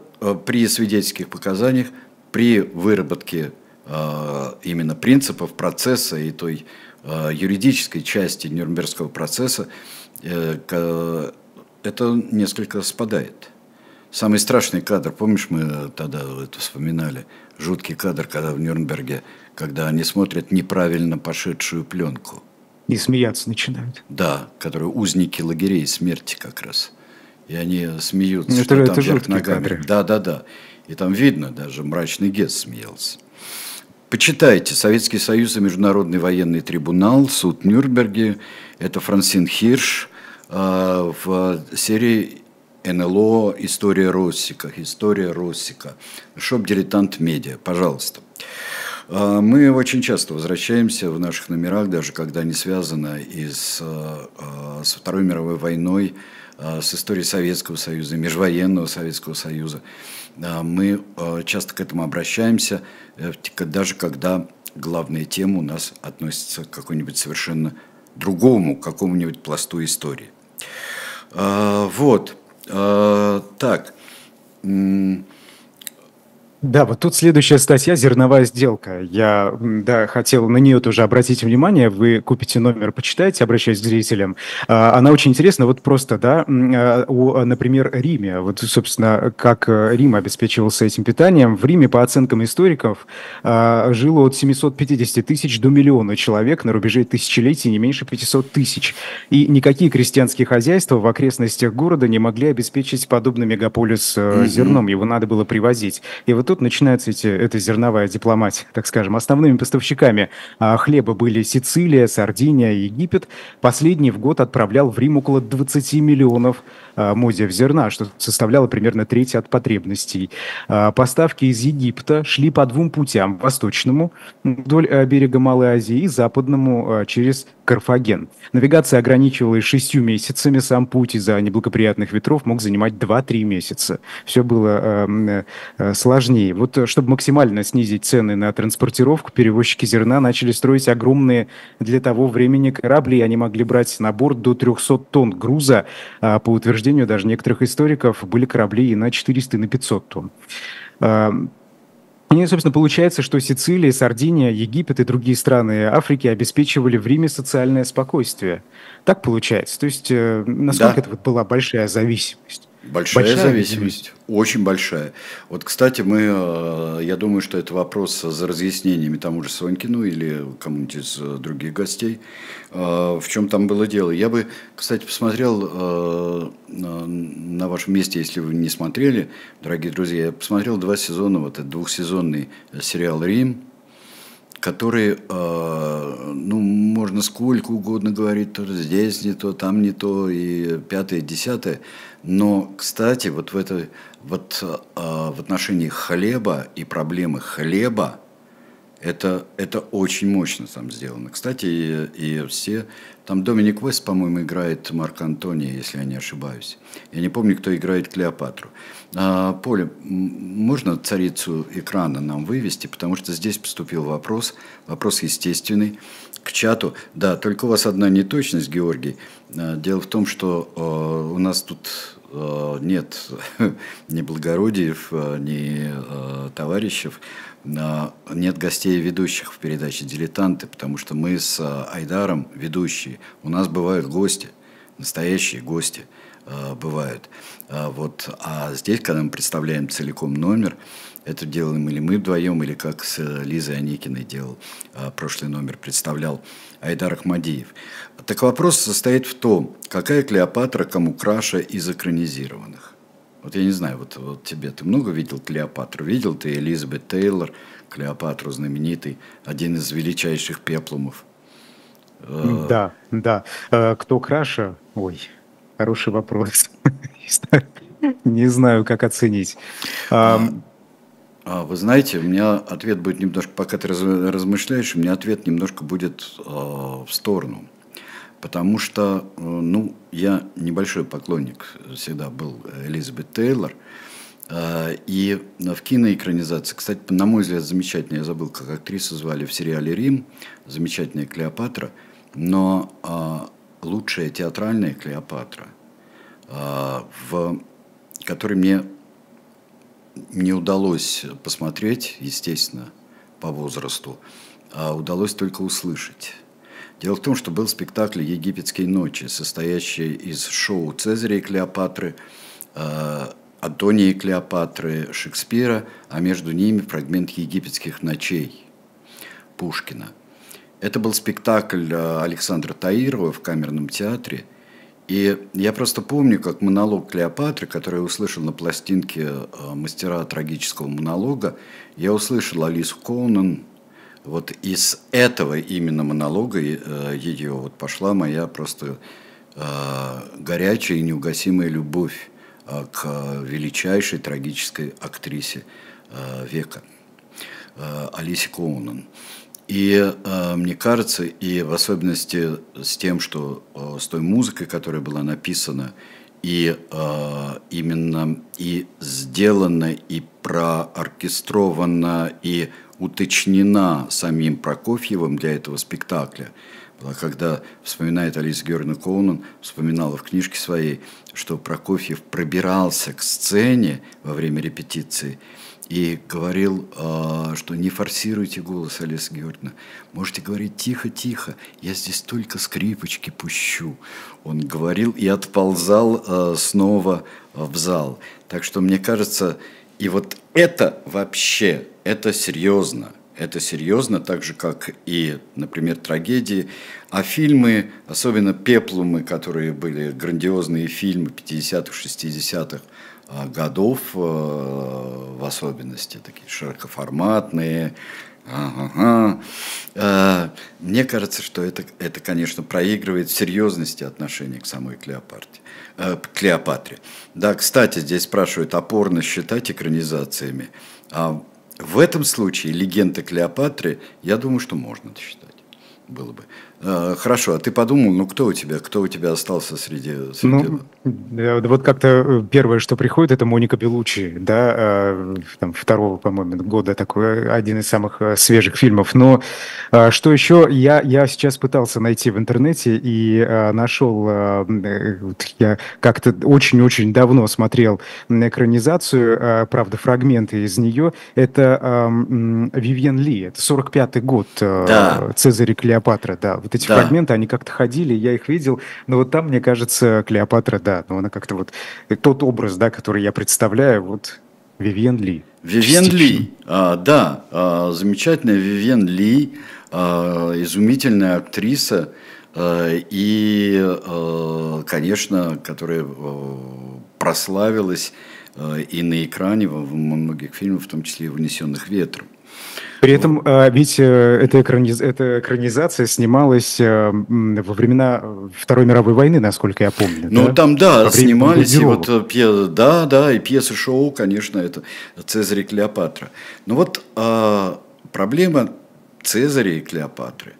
при свидетельских показаниях, при выработке э, именно принципов процесса и той Э, юридической части Нюрнбергского процесса э, это несколько спадает. Самый страшный кадр, помнишь, мы тогда это вспоминали, жуткий кадр, когда в Нюрнберге, когда они смотрят неправильно пошедшую пленку. И смеяться начинают. Да, которые узники лагерей смерти как раз. И они смеются, это, что это там вверх ногами. Кадры. Да, да, да. И там видно, даже мрачный Гес смеялся. Почитайте «Советский Союз и Международный военный трибунал», суд в Нюрнберге. Это Франсин Хирш э, в серии НЛО «История Россика». «История Россика». Shop diletant media. Пожалуйста. Э, мы очень часто возвращаемся в наших номерах, даже когда они связаны и с, э, с Второй мировой войной, с историей Советского Союза, Межвоенного Советского Союза. Мы часто к этому обращаемся – Э, даже когда главная тема у нас относится к какой-нибудь совершенно другому, какому-нибудь пласту истории. Вот. Так. Да, вот тут следующая статья «Зерновая сделка». Я да, хотел на нее тоже обратить внимание. Вы купите номер, почитайте, обращаясь к зрителям. А, она очень интересна. Вот просто, да, а, у, например, Риме. Вот, собственно, как Рим обеспечивался этим питанием. В Риме, по оценкам историков, а, жило от 750 тысяч до миллиона человек на рубеже тысячелетий, не меньше 500 тысяч. И никакие крестьянские хозяйства в окрестностях города не могли обеспечить подобный мегаполис mm-hmm. зерном. Его надо было привозить. И вот тут начинается эти, эта зерновая дипломатия, так скажем. Основными поставщиками а, хлеба были Сицилия, Сардиния, Египет. Последний в год отправлял в Рим около 20 миллионов а, мозиев зерна, что составляло примерно треть от потребностей. А, поставки из Египта шли по двум путям. Восточному, вдоль берега Малой Азии, и западному через Карфаген. Навигация ограничивалась шестью месяцами, сам путь из-за неблагоприятных ветров мог занимать 2-3 месяца. Все было э, э, сложнее. Вот э, чтобы максимально снизить цены на транспортировку, перевозчики зерна начали строить огромные для того времени корабли. Они могли брать на борт до 300 тонн груза. А по утверждению даже некоторых историков, были корабли и на 400, и на 500 тонн. И, собственно, получается, что Сицилия, Сардиния, Египет и другие страны Африки обеспечивали в Риме социальное спокойствие. Так получается. То есть, э, насколько да. это вот была большая зависимость? Большая, большая зависимость, очень большая. Вот, кстати, мы, э, я думаю, что это вопрос за разъяснениями тому же Сонькину или кому-нибудь из э, других гостей, э, в чем там было дело. Я бы, кстати, посмотрел на вашем месте, если вы не смотрели, дорогие друзья, я посмотрел два сезона, вот этот двухсезонный сериал «Рим», который, ну, можно сколько угодно говорить, то здесь не то, там не то, и пятое, десятое – но, кстати, вот в, это, вот, э, в отношении хлеба и проблемы хлеба, это, это очень мощно там сделано. Кстати, и, и все... Там Доминик Вест, по-моему, играет Марк Антони, если я не ошибаюсь. Я не помню, кто играет Клеопатру. А, Поля, можно царицу экрана нам вывести, потому что здесь поступил вопрос, вопрос естественный, к чату. Да, только у вас одна неточность, Георгий. А, дело в том, что э, у нас тут э, нет *laughs* ни благородиев, э, ни товарищев, нет гостей и ведущих в передаче «Дилетанты», потому что мы с Айдаром ведущие. У нас бывают гости, настоящие гости бывают. Вот. А здесь, когда мы представляем целиком номер, это делаем или мы вдвоем, или как с Лизой Аникиной делал а, прошлый номер, представлял Айдар Ахмадиев. Так вопрос состоит в том, какая Клеопатра кому краше из экранизированных. Вот я не знаю, вот, вот тебе, ты много видел Клеопатру? Видел ты Элизабет Тейлор, Клеопатру знаменитый, один из величайших пеплумов? Э, да, да. Э, кто краше? Ой, хороший вопрос. *laughs* Не знаю, как оценить. А, вы знаете, у меня ответ будет немножко, пока ты размышляешь, у меня ответ немножко будет э, в сторону. Потому что, э, ну, я небольшой поклонник всегда был Элизабет Тейлор. Э, и в киноэкранизации, кстати, на мой взгляд, замечательно, я забыл, как актрису звали в сериале «Рим», замечательная Клеопатра, но э, лучшая театральная Клеопатра, э, в которой мне не удалось посмотреть, естественно, по возрасту, а удалось только услышать. Дело в том, что был спектакль «Египетские ночи», состоящий из шоу Цезаря и Клеопатры, э, Антония и Клеопатры, Шекспира, а между ними фрагмент «Египетских ночей» Пушкина. Это был спектакль э, Александра Таирова в камерном театре – и я просто помню, как монолог Клеопатры, который я услышал на пластинке э, мастера трагического монолога, я услышал Алису Коунен. Вот из этого именно монолога э, ее вот пошла моя просто э, горячая и неугасимая любовь к величайшей трагической актрисе века Алисе Коунен. И э, мне кажется, и в особенности с тем, что э, с той музыкой, которая была написана, и э, именно и сделана, и прооркестрована, и уточнена самим Прокофьевым для этого спектакля. когда вспоминает Алиса Георгиевна Коунан, вспоминала в книжке своей, что Прокофьев пробирался к сцене во время репетиции и говорил, а, что не форсируйте голос, Алиса Георгиевна, можете говорить тихо-тихо, я здесь только скрипочки пущу. Он говорил и отползал а, снова в зал. Так что мне кажется, и вот это вообще, это серьезно – это серьезно, так же, как и, например, трагедии. А фильмы, особенно «Пеплумы», которые были грандиозные фильмы 50-х, 60-х а, годов, э, в особенности, такие широкоформатные, Ага. Э, мне кажется, что это, это, конечно, проигрывает в серьезности отношения к самой Клеопатре. Э, Клеопатре. Да, кстати, здесь спрашивают, опорно считать экранизациями. А в этом случае легенда Клеопатры, я думаю, что можно считать было бы. А, хорошо, а ты подумал, ну кто у тебя, кто у тебя остался среди... среди... Ну, вот как-то э, первое, что приходит, это Моника Белучи, да, а, там, второго, по-моему, года, такой один из самых э, свежих фильмов. Но а, что еще, я, я сейчас пытался найти в интернете и нашел, э, я как-то очень-очень давно смотрел на экранизацию, правда, фрагменты из нее, это Вивьен Ли, это 45-й год, да. Цезарь и Клеопатра, да, вот эти да. фрагменты, они как-то ходили, я их видел, но вот там, мне кажется, Клеопатра, да, но она как-то вот, тот образ, да, который я представляю, вот Вивьен Ли. Вивьен Ли, а, да, а, замечательная Вивьен Ли, а, изумительная актриса, а, и, а, конечно, которая а, прославилась а, и на экране во многих фильмах, в том числе и «Внесенных ветром». При этом а, ведь э, эта, экраниз... эта экранизация снималась э, во времена Второй мировой войны, насколько я помню. Ну да? там да, снимались и вот э, пьесы, да, да, и пьесы шоу, конечно, это Цезарь и Клеопатра. Но вот а, проблема Цезаря и Клеопатры.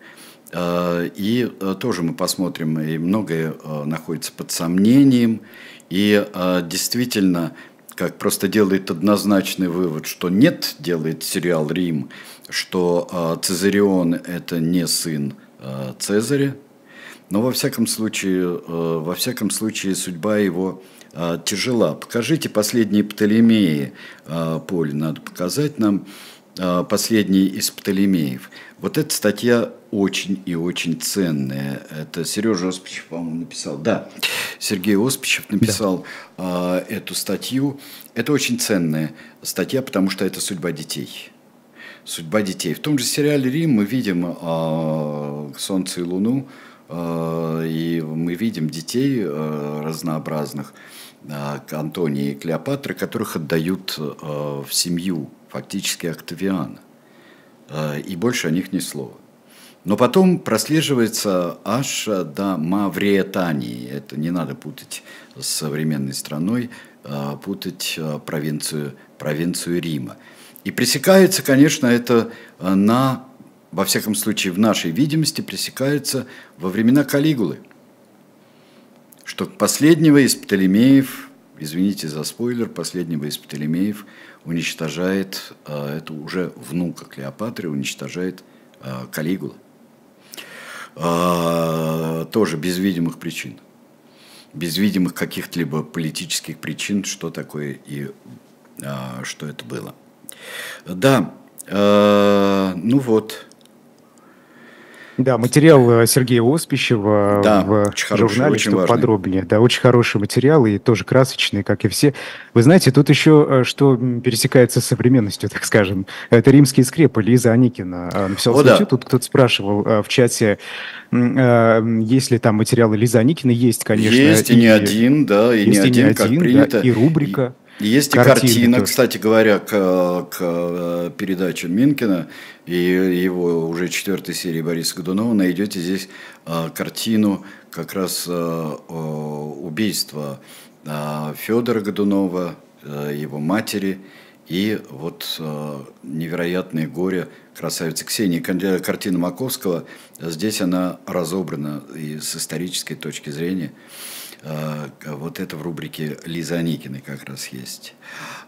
А, и тоже мы посмотрим, и многое находится под сомнением. И действительно, как просто делает однозначный вывод, что нет, делает сериал «Рим», что э, Цезарион – это не сын э, Цезаря, но во всяком случае, э, во всяком случае судьба его тяжела. Покажите последние Птолемеи, Поль, надо показать нам последние из Птолемеев. Вот эта статья очень и очень ценная. Это Сережа Оспичев, по-моему, написал. Да, Сергей Оспичев написал да. э, эту статью. Это очень ценная статья, потому что это судьба детей судьба детей. В том же сериале «Рим» мы видим э, «Солнце и Луну», э, и мы видим детей э, разнообразных, э, Антония и Клеопатры, которых отдают э, в семью, фактически Октавиана. Э, и больше о них ни слова. Но потом прослеживается аж до Мавриетании. Это не надо путать с современной страной, путать провинцию, провинцию Рима. И пресекается, конечно, это э, на, во всяком случае, в нашей видимости, пресекается во времена Калигулы. Что последнего из Птолемеев, извините за спойлер, последнего из Птолемеев уничтожает, э, это уже внука Клеопатры, уничтожает э, Калигула. Тоже без видимых причин. Без видимых каких-либо политических причин, что такое и что это было. Да, ну вот. Да, материал э, Сергея Оспищева да, в очень хороший, журнале, очень что подробнее. Да, очень хороший материал и тоже красочный, как и все. Вы знаете, тут еще э, что пересекается с современностью, *laughs* так скажем. Это римские скрепы Лиза Аникина написала О, статью. Да. Тут кто-то спрашивал в чате, есть ли там материалы Лизы Аникина. Есть, конечно. Есть и, и не один, да, и не один, и не как один, принято. Да, и рубрика. Есть и картина, тоже. кстати говоря, к, к э, передаче Минкина и его уже четвертой серии Бориса Годунова найдете здесь а, картину как раз а, убийства Федора Годунова, его матери и вот невероятное горе красавицы Ксении. Картина Маковского, здесь она разобрана и с исторической точки зрения. А, вот это в рубрике Лиза Аникиной как раз есть.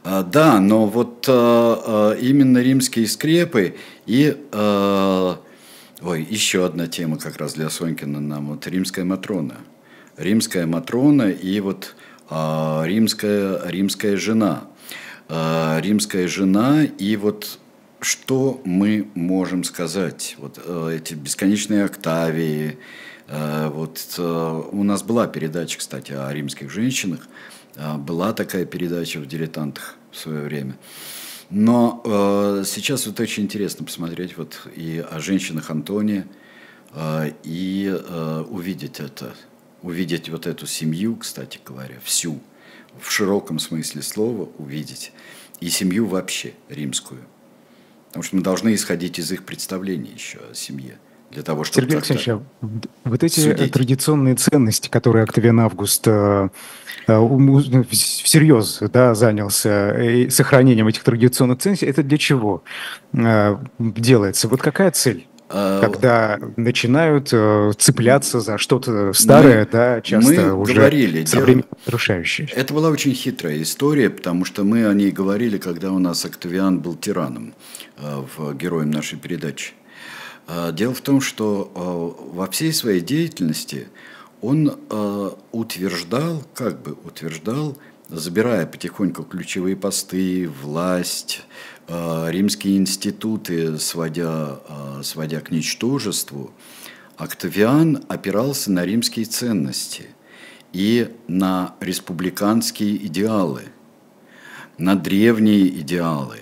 А, да, но вот а, именно римские скрепы и Ой, еще одна тема как раз для Сонькина нам. Вот римская Матрона. Римская Матрона и вот римская, римская жена. Римская жена и вот что мы можем сказать? Вот а, эти бесконечные октавии. А, вот а, у нас была передача, кстати, о римских женщинах. Была такая передача в «Дилетантах» в свое время. Но э, сейчас вот очень интересно посмотреть вот и о женщинах Антония, э, и э, увидеть это, увидеть вот эту семью, кстати говоря, всю, в широком смысле слова увидеть, и семью вообще римскую. Потому что мы должны исходить из их представлений еще о семье для того, чтобы... Сергей Алексеевич, а вот эти судить. традиционные ценности, которые Октавиан Август э, Э, ну, всерьез да, занялся э, сохранением этих традиционных ценностей, это для чего э, делается? Вот какая цель? Когда начинают цепляться за что-то старое, мы, да, часто мы уже говорили, современно разрушающее. Это была очень хитрая история, потому что мы о ней говорили, когда у нас Октавиан был тираном, в героем нашей передачи. Дело в том, что во всей своей деятельности он э, утверждал, как бы утверждал, забирая потихоньку ключевые посты, власть, э, римские институты, сводя, э, сводя к ничтожеству, Октавиан опирался на римские ценности и на республиканские идеалы, на древние идеалы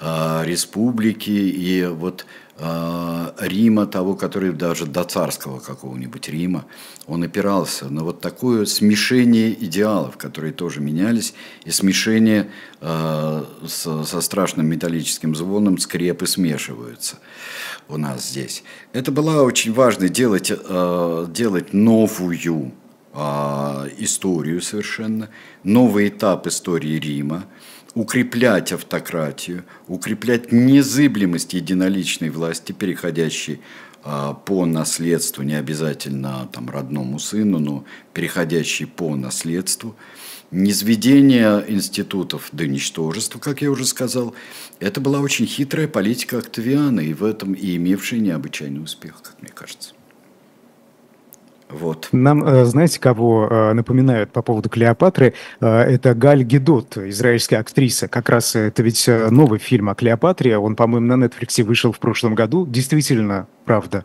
э, республики. И вот э, Рима, того, который даже до царского какого-нибудь Рима, он опирался на вот такое смешение идеалов, которые тоже менялись, и смешение э, со, со страшным металлическим звоном скрепы смешиваются у нас здесь. Это было очень важно делать, э, делать новую э, историю совершенно, новый этап истории Рима – укреплять автократию, укреплять незыблемость единоличной власти, переходящей а, по наследству, не обязательно там, родному сыну, но переходящей по наследству, низведение институтов до ничтожества, как я уже сказал, это была очень хитрая политика Октавиана, и в этом и имевшая необычайный успех, как мне кажется. Вот. Нам, э, знаете, кого э, напоминают по поводу Клеопатры? Э, это Галь Гедот, израильская актриса. Как раз это ведь новый фильм о Клеопатре. Он, по-моему, на Netflix вышел в прошлом году. Действительно, правда.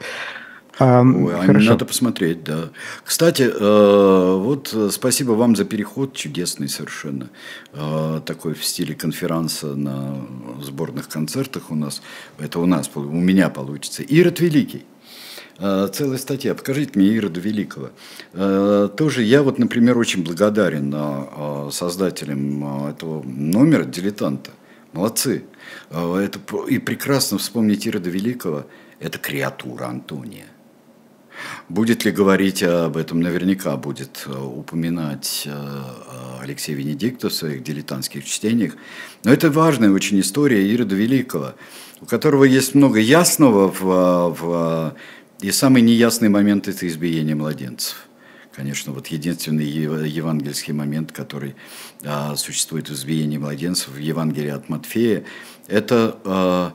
Ой, а Хорошо. Надо посмотреть, да. Кстати, вот спасибо вам за переход, чудесный совершенно. Такой в стиле конферанса на сборных концертах у нас. Это у нас, у меня получится. Ирод Великий. Э, целая статья. Покажите мне Ирода Великого. Э, тоже я вот, например, очень благодарен э, создателям этого номера «Дилетанта». Молодцы. Это, и прекрасно вспомнить Ирода Великого. Это креатура Антония. Будет ли говорить об этом, наверняка будет упоминать Алексей Венедиктов в своих дилетантских чтениях. Но это важная очень история Ирода Великого, у которого есть много ясного в, в и самый неясный момент – это избиение младенцев. Конечно, вот единственный евангельский момент, который а, существует в избиении младенцев в Евангелии от Матфея, это а,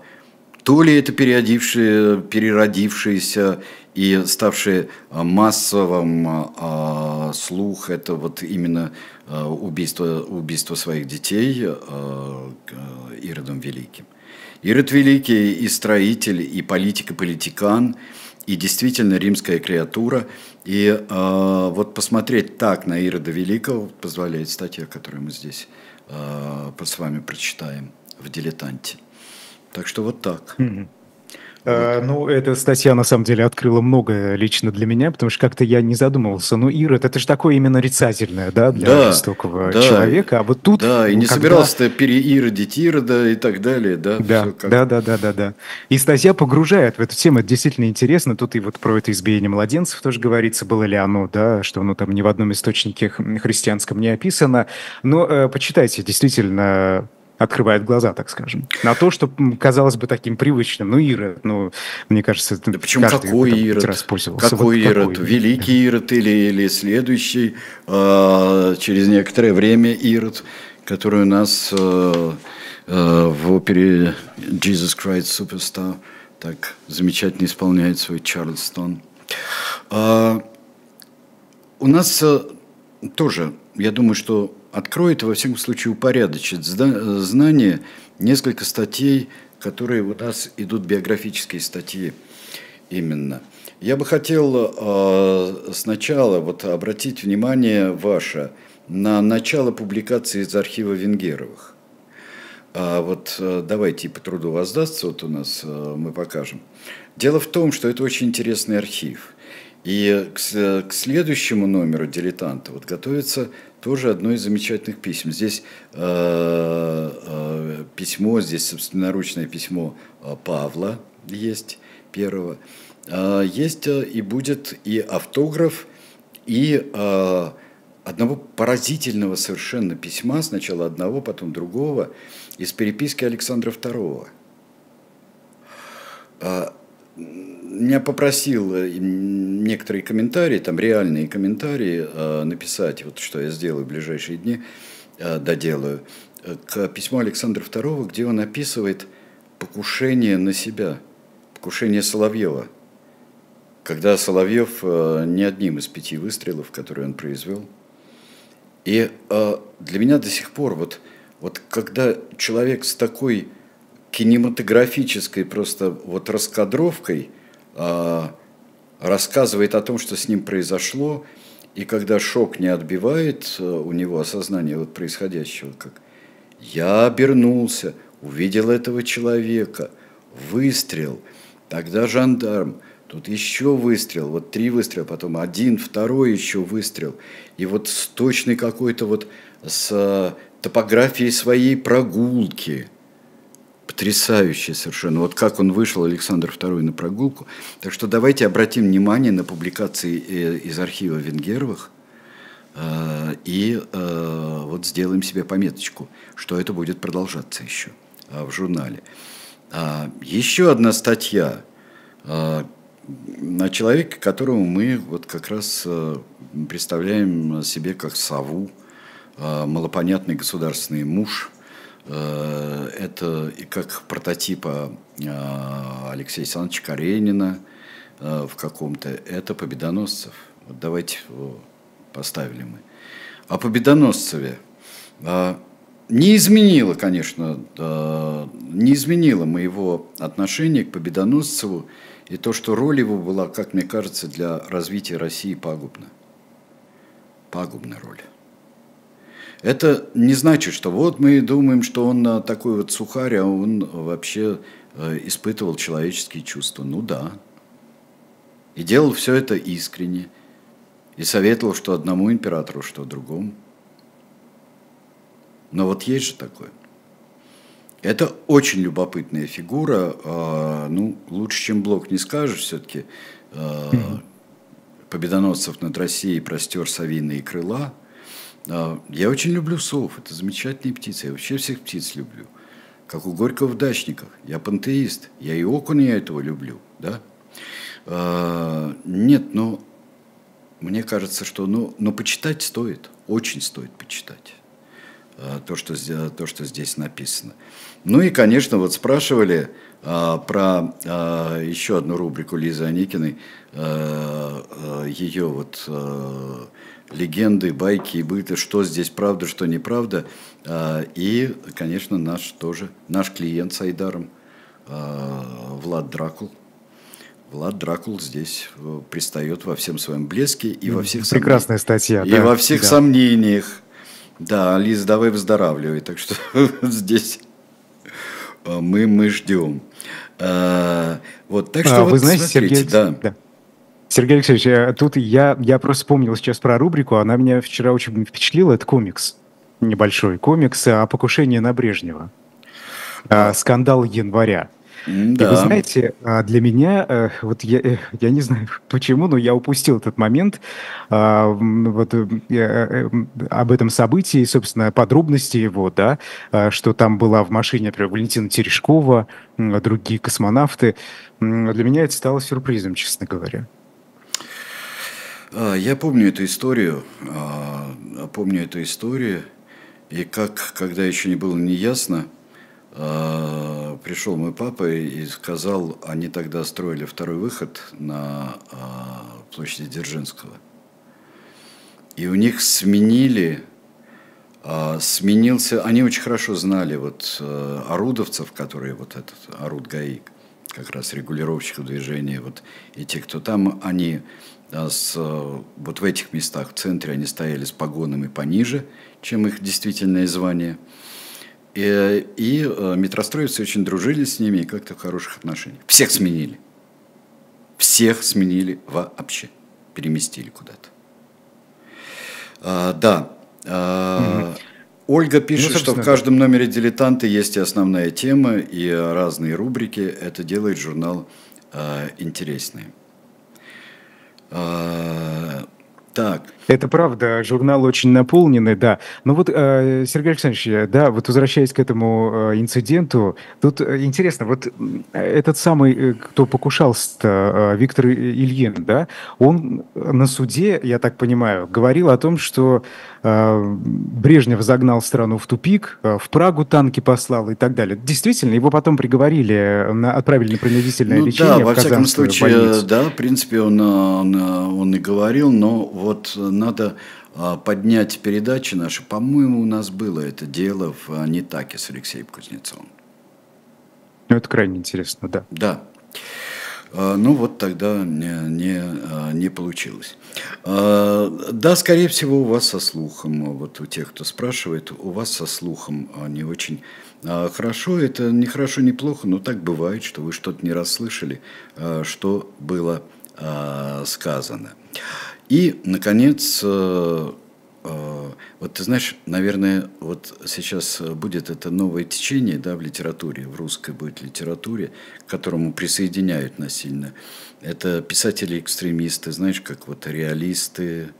то ли это переродившие, переродившиеся и ставшие массовым а, слух, это вот именно а, убийство, убийство своих детей а, Иродом Великим. Ирод Великий и строитель, и политик, и политикан – и действительно римская креатура. И э, вот посмотреть так на Ирода Великого позволяет статья, которую мы здесь э, с вами прочитаем в «Дилетанте». Так что вот так. Mm-hmm. Вот. Ну, эта статья, на самом деле, открыла многое лично для меня, потому что как-то я не задумывался. Ну, Ирод, это же такое именно нарицательное, да, для да, жестокого да, человека. А вот тут... Да, и не когда... собирался ты переиродить Ирода и так далее, да? Да, как... да, да, да, да, да. И статья погружает в эту тему, это действительно интересно. Тут и вот про это избиение младенцев тоже говорится, было ли оно, да, что оно там ни в одном источнике христианском не описано. Но э, почитайте, действительно, открывает глаза, так скажем, на то, что казалось бы таким привычным. Ну, Ирод, ну, мне кажется, да почему какой Ирод? Раз пользовался. Какой вот Ирод? Какой? Великий Ирод или, или следующий э, через некоторое время Ирод, который у нас э, э, в опере Jesus Christ Superstar так замечательно исполняет свой Чарльстон. А, у нас э, тоже, я думаю, что откроет, во всяком случае, упорядочит знание несколько статей, которые у нас идут биографические статьи именно. Я бы хотел э, сначала вот обратить внимание ваше на начало публикации из архива Венгеровых. А вот э, давайте по труду воздастся, вот у нас э, мы покажем. Дело в том, что это очень интересный архив. И к, к следующему номеру «Дилетанта» вот готовится тоже одно из замечательных писем. Здесь э, э, письмо, здесь собственноручное письмо э, Павла есть, первого. Э, есть и будет и автограф, и э, одного поразительного совершенно письма, сначала одного, потом другого, из переписки Александра II. Меня попросил э, некоторые комментарии, там реальные комментарии а, написать, вот что я сделаю в ближайшие дни, а, доделаю, к письму Александра II, где он описывает покушение на себя, покушение Соловьева, когда Соловьев не одним из пяти выстрелов, которые он произвел, и э, для меня до сих пор вот, вот когда человек с такой кинематографической просто вот раскадровкой э, рассказывает о том, что с ним произошло, и когда шок не отбивает э, у него осознание вот происходящего, как я обернулся, увидел этого человека, выстрел, тогда жандарм, Тут еще выстрел, вот три выстрела, потом один, второй еще выстрел. И вот с точной какой-то вот с э, топографией своей прогулки. Потрясающе совершенно. Вот как он вышел, Александр II, на прогулку. Так что давайте обратим внимание на публикации э, из архива Венгеровых э, и вот сделаем себе пометочку, что это будет продолжаться еще в журнале. А, еще одна статья, на человека, которого мы вот как раз э, представляем себе как сову, э, малопонятный государственный муж. Э, это и как прототипа Алексея Александровича Каренина в каком-то. Это Победоносцев. Вот давайте поставили мы. О Победоносцеве. Не изменило, конечно, не изменило моего отношения к Победоносцеву и то, что роль его была, как мне кажется, для развития России пагубна. Пагубная роль. Это не значит, что вот мы думаем, что он такой вот сухарь, а он вообще э, испытывал человеческие чувства. Ну да. И делал все это искренне. И советовал, что одному императору, что другому. Но вот есть же такое – это очень любопытная фигура. А, ну, лучше, чем Блок не скажешь, все-таки а, победоносцев над Россией простер совиные крыла. А, я очень люблю сов, это замечательные птицы. Я вообще всех птиц люблю. Как у Горького в дачниках. Я пантеист. Я и окуня этого люблю. Да? Нет, но мне кажется, что ну, но почитать стоит. Очень стоит почитать то, что, то, что здесь написано. Ну и, конечно, вот спрашивали а, про а, еще одну рубрику Лизы Аникиной, а, а, ее вот а, легенды, байки и быты, что здесь правда, что неправда. А, и, конечно, наш тоже, наш клиент с Айдаром, а, Влад Дракул. Влад Дракул здесь э, пристает во всем своем блеске и во всех Прекрасная статья. И да, во всех да. сомнениях. Да, Лиз, давай выздоравливай. Так что *laughs* здесь Э, мы, мы ждем. А, вот, так что а, вот вы знаете, смотрите, Сергей, да. да. Сергей Алексеевич, э, тут я, я просто вспомнил сейчас про рубрику, она меня вчера очень впечатлила, это комикс, небольшой комикс о покушении на Брежнева. А. Скандал января. Да. И вы знаете, а, для меня, э, вот я, э, я не знаю *laughs* почему, но я упустил этот момент, вот э, об этом событии, собственно, подробности его, да, что там была в машине, например, Валентина Терешкова, другие космонавты. Для меня это стало сюрпризом, честно говоря. Я помню эту историю, помню эту историю, и как, когда еще не было неясно, пришел мой папа и сказал, они тогда строили второй выход на площади Дзержинского. И у них сменили, сменился, они очень хорошо знали вот орудовцев, которые вот этот Оруд ГАИ, как раз регулировщиков движения, вот, и те, кто там, они с, вот в этих местах в центре они стояли с погонами пониже, чем их действительное звание. И, и э, метростроевцы очень дружили с ними и как-то в хороших отношениях. Всех сменили. Всех сменили вообще. Переместили куда-то. А, да. А, угу. Ольга пишет, ну, что в каждом номере «Дилетанты» есть и основная тема, и разные рубрики. Это делает журнал э, интереснее. Э, так. Это правда, журнал очень наполненный, да. Но вот, э, Сергей Александрович, да, вот возвращаясь к этому э, инциденту, тут э, интересно, вот этот самый, кто покушался, Виктор Ильин, да, он на суде, я так понимаю, говорил о том, что Брежнев загнал страну в тупик, в Прагу танки послал и так далее. Действительно, его потом приговорили, отправили на принудительное ну, лечение да, во всяком случае, больницу. да, в принципе, он, он, он и говорил, но вот надо а, поднять передачи наши. По-моему, у нас было это дело в а, Нетаке с Алексеем Кузнецовым. Ну, это крайне интересно, да. Да. А, ну вот тогда не, не, не получилось. Да, скорее всего, у вас со слухом, вот у тех, кто спрашивает, у вас со слухом не очень хорошо. Это не хорошо, не плохо, но так бывает, что вы что-то не расслышали, что было сказано. И, наконец, э, э, вот ты знаешь, наверное, вот сейчас будет это новое течение да, в литературе, в русской будет литературе, к которому присоединяют насильно. Это писатели-экстремисты, знаешь, как вот реалисты,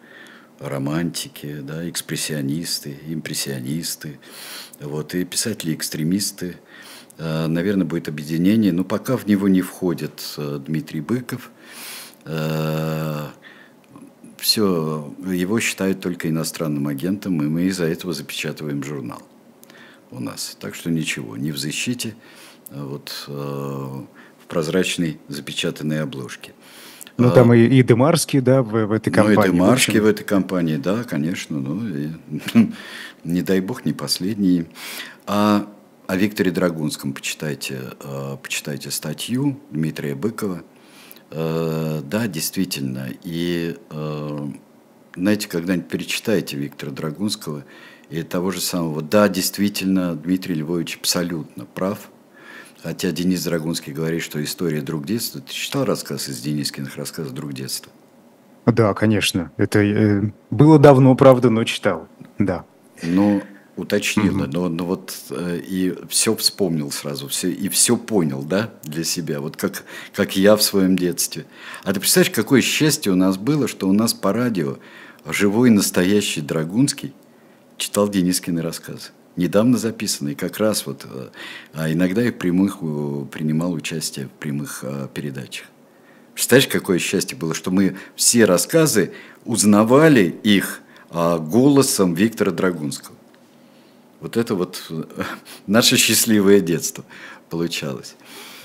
романтики, да, экспрессионисты, импрессионисты, вот, и писатели-экстремисты. Э, наверное, будет объединение, но пока в него не входит Дмитрий Быков – все, его считают только иностранным агентом, и мы из-за этого запечатываем журнал у нас. Так что ничего, не в защите, а вот э, в прозрачной запечатанной обложке. Ну, там и, и Демарский, да, в, в этой компании. Ну, и Демарский в, в этой компании, да, конечно. Ну, и, *laughs* не дай бог, не последний. А о Викторе Драгунском почитайте, э, почитайте статью Дмитрия Быкова – да, действительно. И э, знаете, когда-нибудь перечитайте Виктора Драгунского и того же самого. Да, действительно, Дмитрий Львович абсолютно прав. Хотя Денис Драгунский говорит, что история друг детства. Ты читал рассказ из Денискиных рассказов «Друг детства»? Да, конечно. Это э, было давно, правда, но читал. Да. Ну, уточнила, угу. но, но вот э, и все вспомнил сразу, все, и все понял, да, для себя, вот как, как я в своем детстве. А ты представляешь, какое счастье у нас было, что у нас по радио живой настоящий Драгунский читал Денискины рассказы. Недавно записанные, как раз вот, э, а иногда и в прямых э, принимал участие в прямых э, передачах. Представляешь, какое счастье было, что мы все рассказы узнавали их голосом Виктора Драгунского. Вот это вот э, *laughs* наше счастливое детство получалось.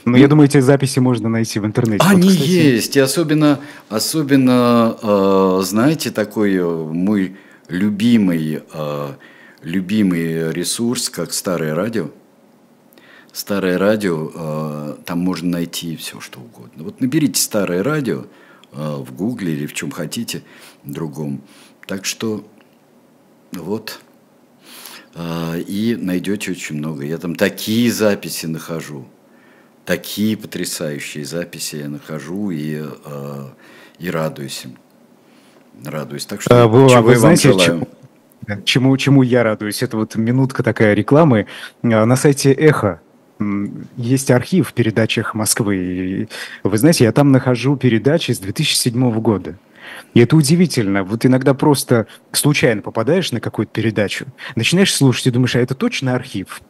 Ну, я думаю, эти записи можно найти в интернете. Они вот, есть, и особенно, особенно э, знаете, такой э, мой любимый, любимый ресурс, как старое радио. Старое радио, там можно найти все, что угодно. Вот наберите старое радио в Гугле или в чем хотите, другом. Так что вот и найдете очень много. Я там такие записи нахожу, такие потрясающие записи я нахожу и, а, и радуюсь им. Радуюсь. Так что а, вы, чего вы знаете, вам желаю. Чему, чему, чему я радуюсь? Это вот минутка такая рекламы. На сайте «Эхо» есть архив в передачах Москвы. Вы знаете, я там нахожу передачи с 2007 года. И это удивительно. Вот иногда просто случайно попадаешь на какую-то передачу, начинаешь слушать и думаешь, а это точно архив?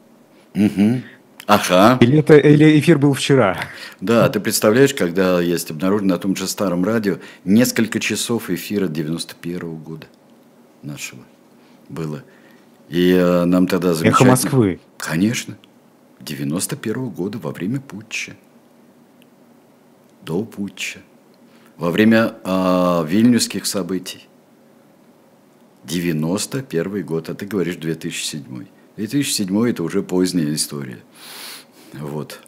Угу. Ага. Или, это, или эфир был вчера? Да, ты представляешь, когда есть обнаружено на том же старом радио несколько часов эфира 91 -го года нашего было. И э, нам тогда замечательно... Эхо Москвы. Конечно. 91 года во время путча. До путча. Во время э, вильнюсских событий. 91 год, а ты говоришь 2007. 2007 это уже поздняя история. Вот.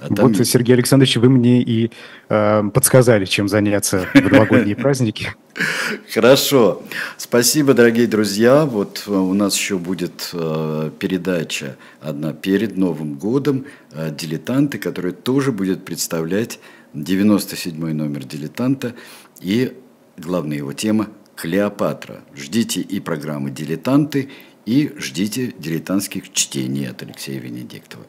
А там... Вот, Сергей Александрович, вы мне и э, подсказали, чем заняться в новогодние праздники. *laughs* Хорошо. Спасибо, дорогие друзья. Вот э, у нас еще будет э, передача одна перед Новым годом э, «Дилетанты», которая тоже будет представлять 97-й номер «Дилетанта» и главная его тема «Клеопатра». Ждите и программы «Дилетанты», и ждите дилетантских чтений от Алексея Венедиктова.